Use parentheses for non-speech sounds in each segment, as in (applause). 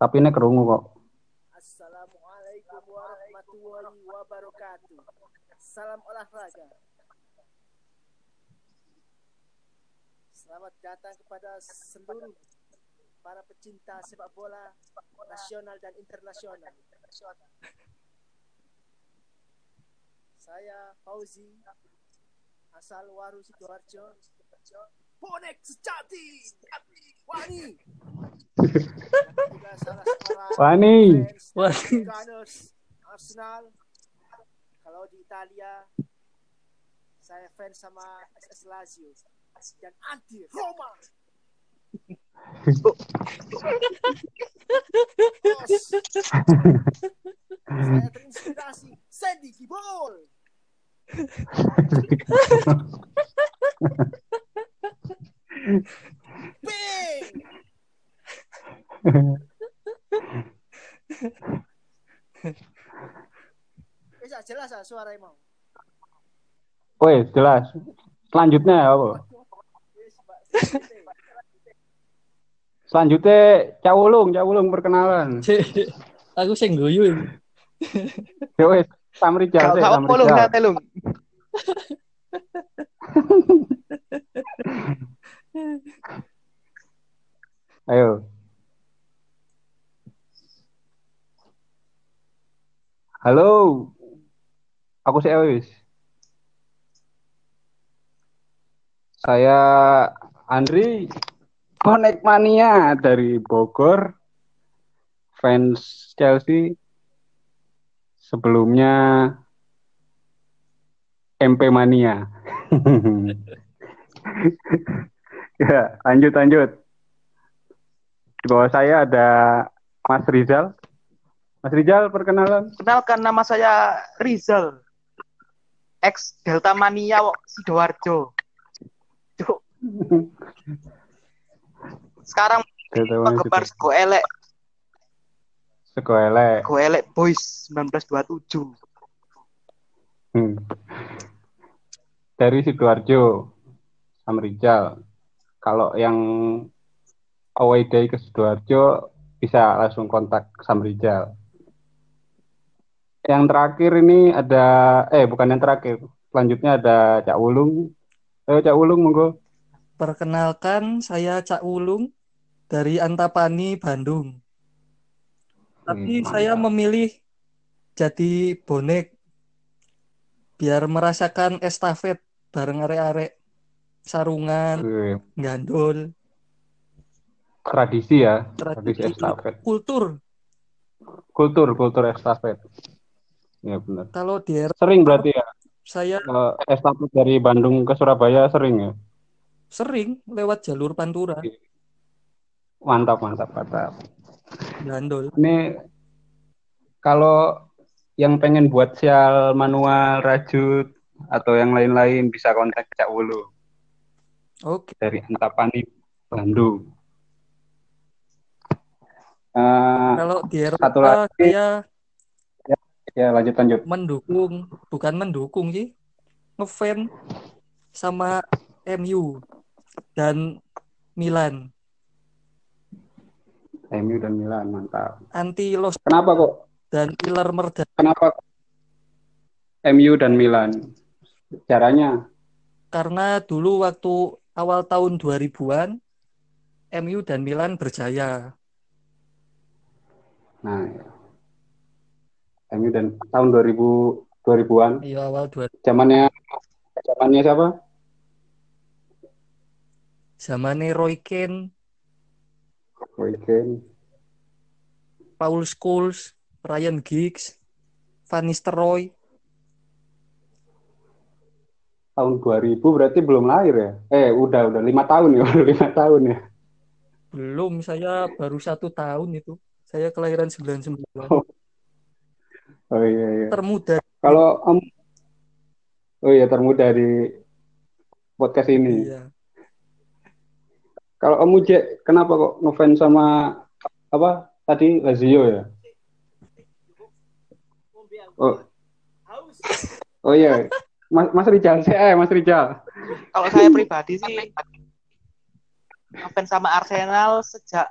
Tapi ini kerungu kok. Assalamualaikum warahmatullahi wabarakatuh. Salam olahraga. Selamat datang kepada seluruh para pecinta sepak bola nasional dan internasional. Saya Fauzi, asal Waru Sidoarjo. Bonek sejati, Wani. Wani. fans Wani. Gunners, Arsenal. Kalau di Italia, saya fans sama SS Lazio dan anti Roma. Saya terinspirasi Sandy Gibol. (laughs) (laughs) Bisa jelas ah suara emang. Woi, jelas. Selanjutnya apa? Selanjutnya. Selanjutnya Cak Wulung, Cak Wulung perkenalan. (laughs) Aku sing guyu ini. Ya wis, Samrijal Kau polong Samrijal. nate lung. (laughs) Ayo. Halo. Aku si Ewis. Saya Andri Connect Mania dari Bogor. Fans Chelsea. Sebelumnya MP Mania. (laughs) ya, lanjut lanjut. Di bawah saya ada Mas Rizal. Mas Rizal perkenalan. Kenalkan nama saya Rizal. Ex Delta Mania Sidoarjo. Cuk, Sekarang penggemar Sego Elek, Sego elek. Sego Elek Boys 1927. Hmm. Dari Sidoarjo, Sam Rizal. Kalau yang away day ke Sidoarjo bisa langsung kontak Sam Rizal. Yang terakhir ini ada, eh bukan yang terakhir. Selanjutnya ada Cak Wulung. Ayo Cak Wulung monggo. Perkenalkan, saya Cak Wulung dari Antapani, Bandung. Tapi Hmm, saya mantap. memilih jadi bonek biar merasakan estafet bareng arek-arek sarungan, Wih, gandol, Tradisi ya, tradisi tradisi estafet. kultur. Kultur, kultur estafet. Ya benar. Kalau di era Sering berarti ya, saya eh, estafet dari Bandung ke Surabaya sering ya. sering lewat jalur Pantura, Mantap, mantap, mantap. gandol. Ini kalau yang pengen buat sial manual, rajut, atau yang lain-lain bisa kontak Cak Wulu Oke, dari Antapani, Bandung. Eh, kalau di Satu Eropa lagi. saya ya lanjut lanjut. mendukung, bukan mendukung sih, ngefans sama MU dan Milan. MU dan Milan, mantap. Anti Los Kenapa kok? dan Iler Merda. Kenapa MU dan Milan? Caranya? Karena dulu waktu awal tahun 2000-an MU dan Milan berjaya. Nah, ya. MU dan tahun 2000 2000-an, Iya awal 2000 zamannya zamannya siapa? zamannya Roy Keane, Roy Keane. Paul Scholes, Ryan Giggs, Van Nistelrooy. tahun 2000 berarti belum lahir ya? Eh, udah udah lima tahun ya, (laughs) lima tahun ya. Belum, saya baru satu tahun itu. Saya kelahiran 99. Oh iya iya. Termuda. Kalau Om, oh iya termuda di podcast ini. Iya. Kalau Om Uje, kenapa kok ngefans sama apa tadi Lazio ya? Oh, oh iya, Mas, Mas Rijal, saya Mas Rijal. Kalau saya pribadi sih ngefans sama Arsenal sejak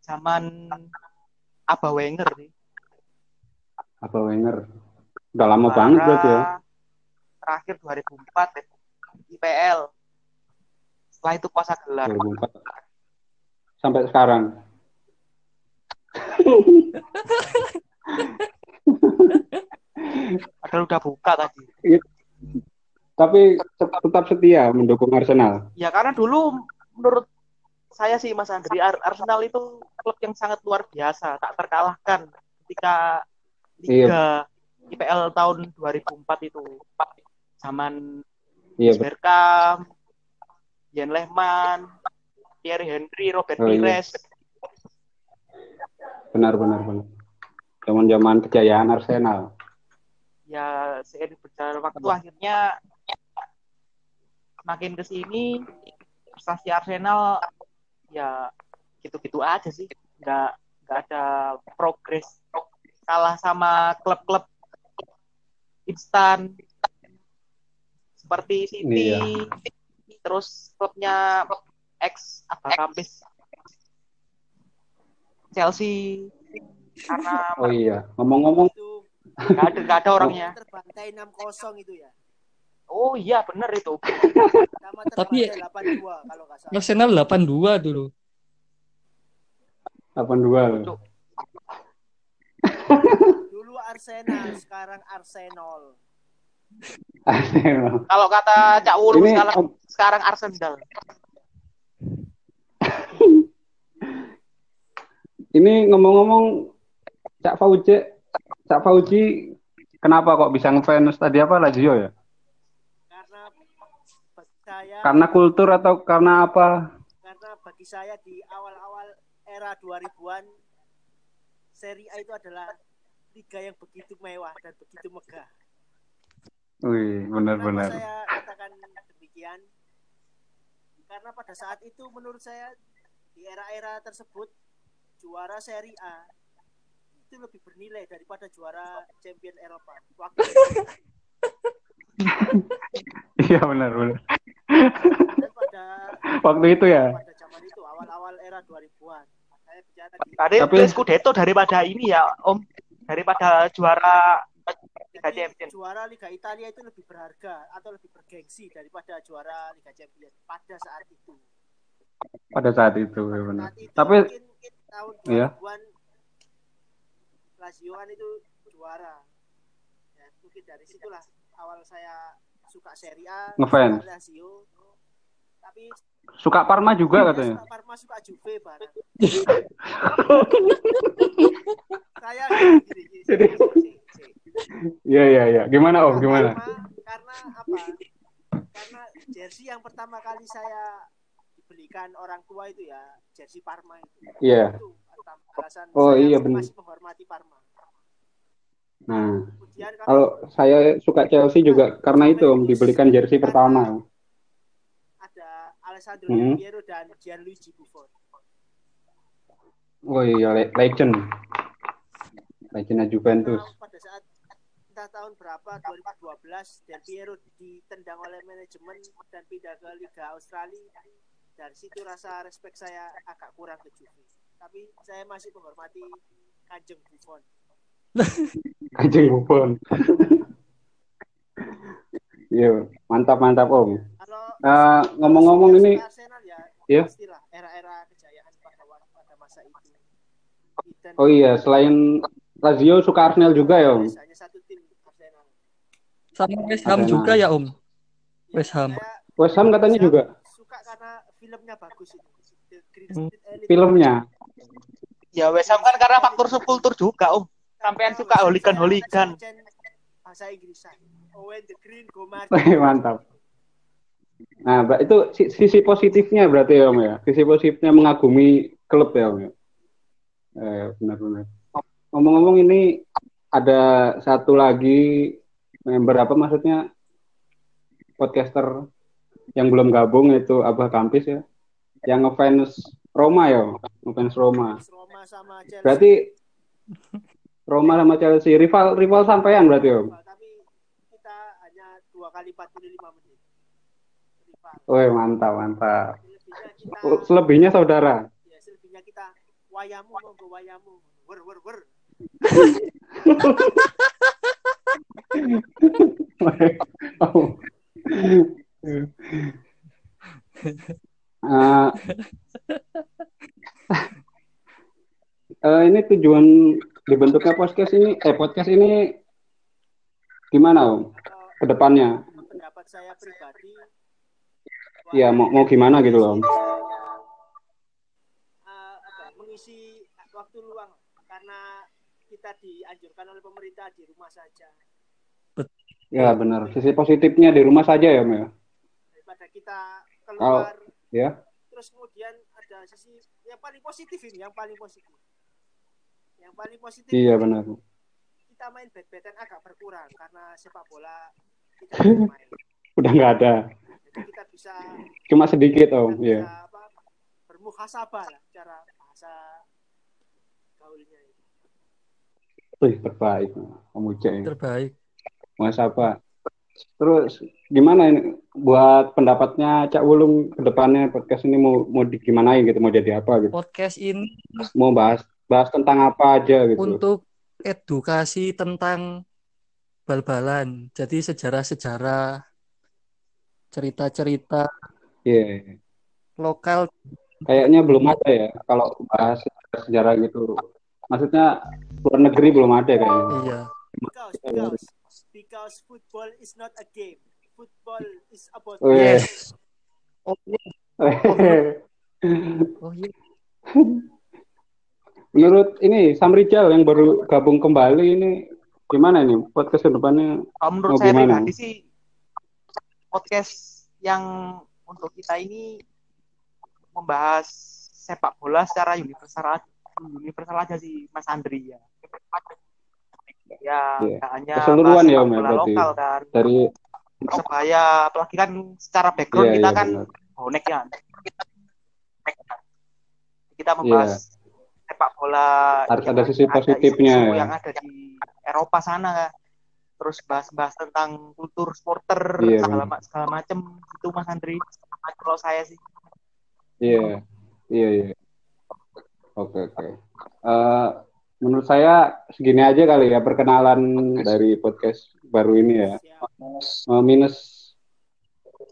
zaman Abah Wenger sih. Apa Wenger? Udah lama banget berarti ya. Terakhir 2004 ya. IPL. Setelah itu puasa gelar. 2004. Sampai sekarang. (laughs) Padahal udah buka tadi. Tapi tetap, tetap setia mendukung Arsenal. Ya karena dulu menurut saya sih Mas Andri Ar- Arsenal itu klub yang sangat luar biasa, tak terkalahkan ketika Liga IPL tahun 2004 itu. Zaman Iya. Bergkamp, Jan Lehmann, Thierry Henry, Robert Oh, iya. Pires. benar benar benar. Zaman-zaman kejayaan Arsenal. Ya seiring berjalan waktu akhirnya makin ke sini prestasi Arsenal ya gitu-gitu aja sih. Nggak nggak ada progres. Kalah sama klub-klub instan seperti City, Iya. terus klubnya ex apa kampus Chelsea karena Oh iya, ngomong-ngomong nggak ada nggak ada orangnya. terbantai 6-0 itu ya. Oh iya bener itu. Sama (laughs) Tapi- terbantai 8-2 kalau nggak salah. Arsenal 82 dulu. 82 loh. Dulu Arsenal, sekarang Arsenal. Arsenal. Kalau kata Cak Wulu Ini sekarang sekarang Arsenal. ini ngomong-ngomong Cak Fauji, Cak Fauji kenapa kok bisa ngefans tadi apa Lazio ya? Karena saya Karena kultur atau karena apa? karena bagi saya di awal-awal era 2000-an Serie A itu adalah liga yang begitu mewah dan begitu megah. Wih, benar-benar. saya katakan demikian? Karena pada saat itu menurut saya di era-era tersebut juara Serie A itu lebih bernilai daripada juara Champion Eropa. Waktu (laughs) Iya benar-benar. dan pada Waktu itu ya. pada zaman itu awal-awal era 2000-an. Tapi- Tapi... Scudetto daripada ini ya Om daripada juara Liga Champions. juara Liga Italia itu lebih berharga atau lebih bergengsi daripada juara Liga Champions pada saat itu. Pada saat itu ya benar. Saat itu Tapi mungkin tahun Iya. 2000-an Lazio kan itu juara. Ya, mungkin dari situlah awal saya suka Serie A, Lazio. Tapi suka Parma juga katanya. suka Parma suka Juve bareng. (laughs) saya Jadi-. Iya iya iya. Gimana Om? Gimana? Karena apa? Karena jersey yang pertama kali saya dibelikan orang tua itu ya jersey Parma itu. Iya. Itu alasan Oh, saya iya, benar. masih menghormati Parma. Nah, Kemudian kalau saya suka Chelsea juga karena itu Om dibelikan jersey pertama. Alessandro Hmm. Del Piero dan Gianluigi Buffon. Oh iya, le- legend. Legendnya Juventus. Pada saat entah tahun berapa 2012 Del Piero ditendang oleh manajemen dan pindah ke Liga Australia. Dari situ rasa respect saya agak kurang ke Juve. Tapi saya masih menghormati Kanjeng Buffon. (laughs) Anjing Buffon. (laughs) Iya, mantap mantap Om. Kalau ngomong-ngomong kalau ini, Arsenal ya, Iya. pastilah era-era kejayaan pada pada masa itu. Oh iya, selain Lazio suka Arsenal juga ya Om. hanya satu tim Arsenal. Sama West Ham Arsenal. juga ya Om. Ya, West Ham. West Ham katanya juga suka karena filmnya bagus itu. The Green Hmm. Elite. filmnya. Ya West Ham kan karena faktor subkultur juga Om. Sampean suka holigan-holigan. Bahasa Inggris. Owen the Green go Martin. (laughs) Wih, mantap. Nah, Mbak, itu si- sisi positifnya berarti ya Om ya. Sisi positifnya mengagumi klub ya Om ya. Eh, benar-benar. Ngomong-ngomong ini ada satu lagi member apa maksudnya podcaster yang belum gabung itu Abah Kampis ya. Yang ngefans Roma ya, ngefans Roma. Roma sama Chelsea. Berarti Roma sama Chelsea rival rival sampean berarti Om. Tapi kita hanya dua kali 45 menit. Wih, mantap, mantap. Selebihnya kita Selebihnya saudara. ya selebihnya kita wayamu monggo wayamu wer wer wer oh. Uh, uh, ini tujuan dibentuknya podcast ini, eh podcast ini gimana om? Ke depannya? pendapat saya pribadi Ya mau mau gimana gitu loh ya, mengisi waktu luang karena kita dianjurkan oleh pemerintah di rumah saja Ya benar. Sisi positifnya di rumah saja ya om ya. daripada kita keluar Ya. terus kemudian ada sisi yang paling positif ini yang paling positif yang paling positif Iya benar. kita main bed-bedan agak berkurang karena sepak bola kita (laughs) main Udah nggak ada. Kita bisa Cuma sedikit om. Iya. apa bermuhasabah lah cara bahasa gaulnya itu. Wih terbaik. Om Uce ini. Terbaik. Mas apa? Terus gimana ini buat pendapatnya Cak Wulung ke depannya podcast ini mau mau di gimanain gitu, mau jadi apa gitu. Podcast ini Mau bahas bahas tentang apa aja gitu. untuk edukasi tentang bal-balan. Jadi sejarah-sejarah, cerita-cerita Iya. lokal. Kayaknya belum ada ya kalau bahas sejarah gitu. Maksudnya luar negeri belum ada kayaknya. Iya. Because, because, because football is not a game. Football is about Oh, iya. Yes. Oh, iya. oh iya. Menurut ini Sam Rijal yang baru gabung kembali ini gimana nih podcast ke depannya? Kalau menurut Oh, saya gimana? pribadi sih podcast yang untuk kita ini membahas sepak bola secara universal universal aja sih Mas Andri ya. Ya, Iya. nggak hanya Keseluruhan ya, sepak Om, lokal kan. Dari Supaya apalagi kan secara background Iya, kita iya, kan benar. bonek ya. Kita membahas sepak bola Iya. Harus ada sisi positifnya ya. yang ada di Eropa sana terus bahas-bahas tentang kultur supporter Iya, segala, ma- segala macem itu Mas Andri kalau saya sih Iya, iya, iya. Oke, oke. Eh, menurut saya segini aja kali ya perkenalan dari podcast baru ini ya. Siap. Eh, minus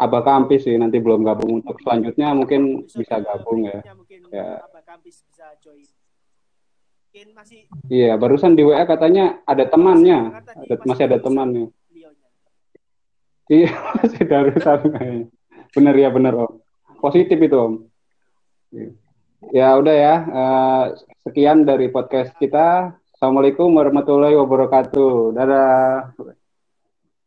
Abah Kampis sih nanti belum gabung untuk selanjutnya mungkin bisa gabung ya. Ya. Abah Kampis bisa join. Mungkin masih Iya, barusan di WA katanya ada temannya, ada, masih ada temannya. Iya, (laughs) masih barusan. Bener ya, bener Om. Positif itu Om. Ya udah ya, eh, sekian dari podcast kita. Assalamualaikum warahmatullahi wabarakatuh. Dadah.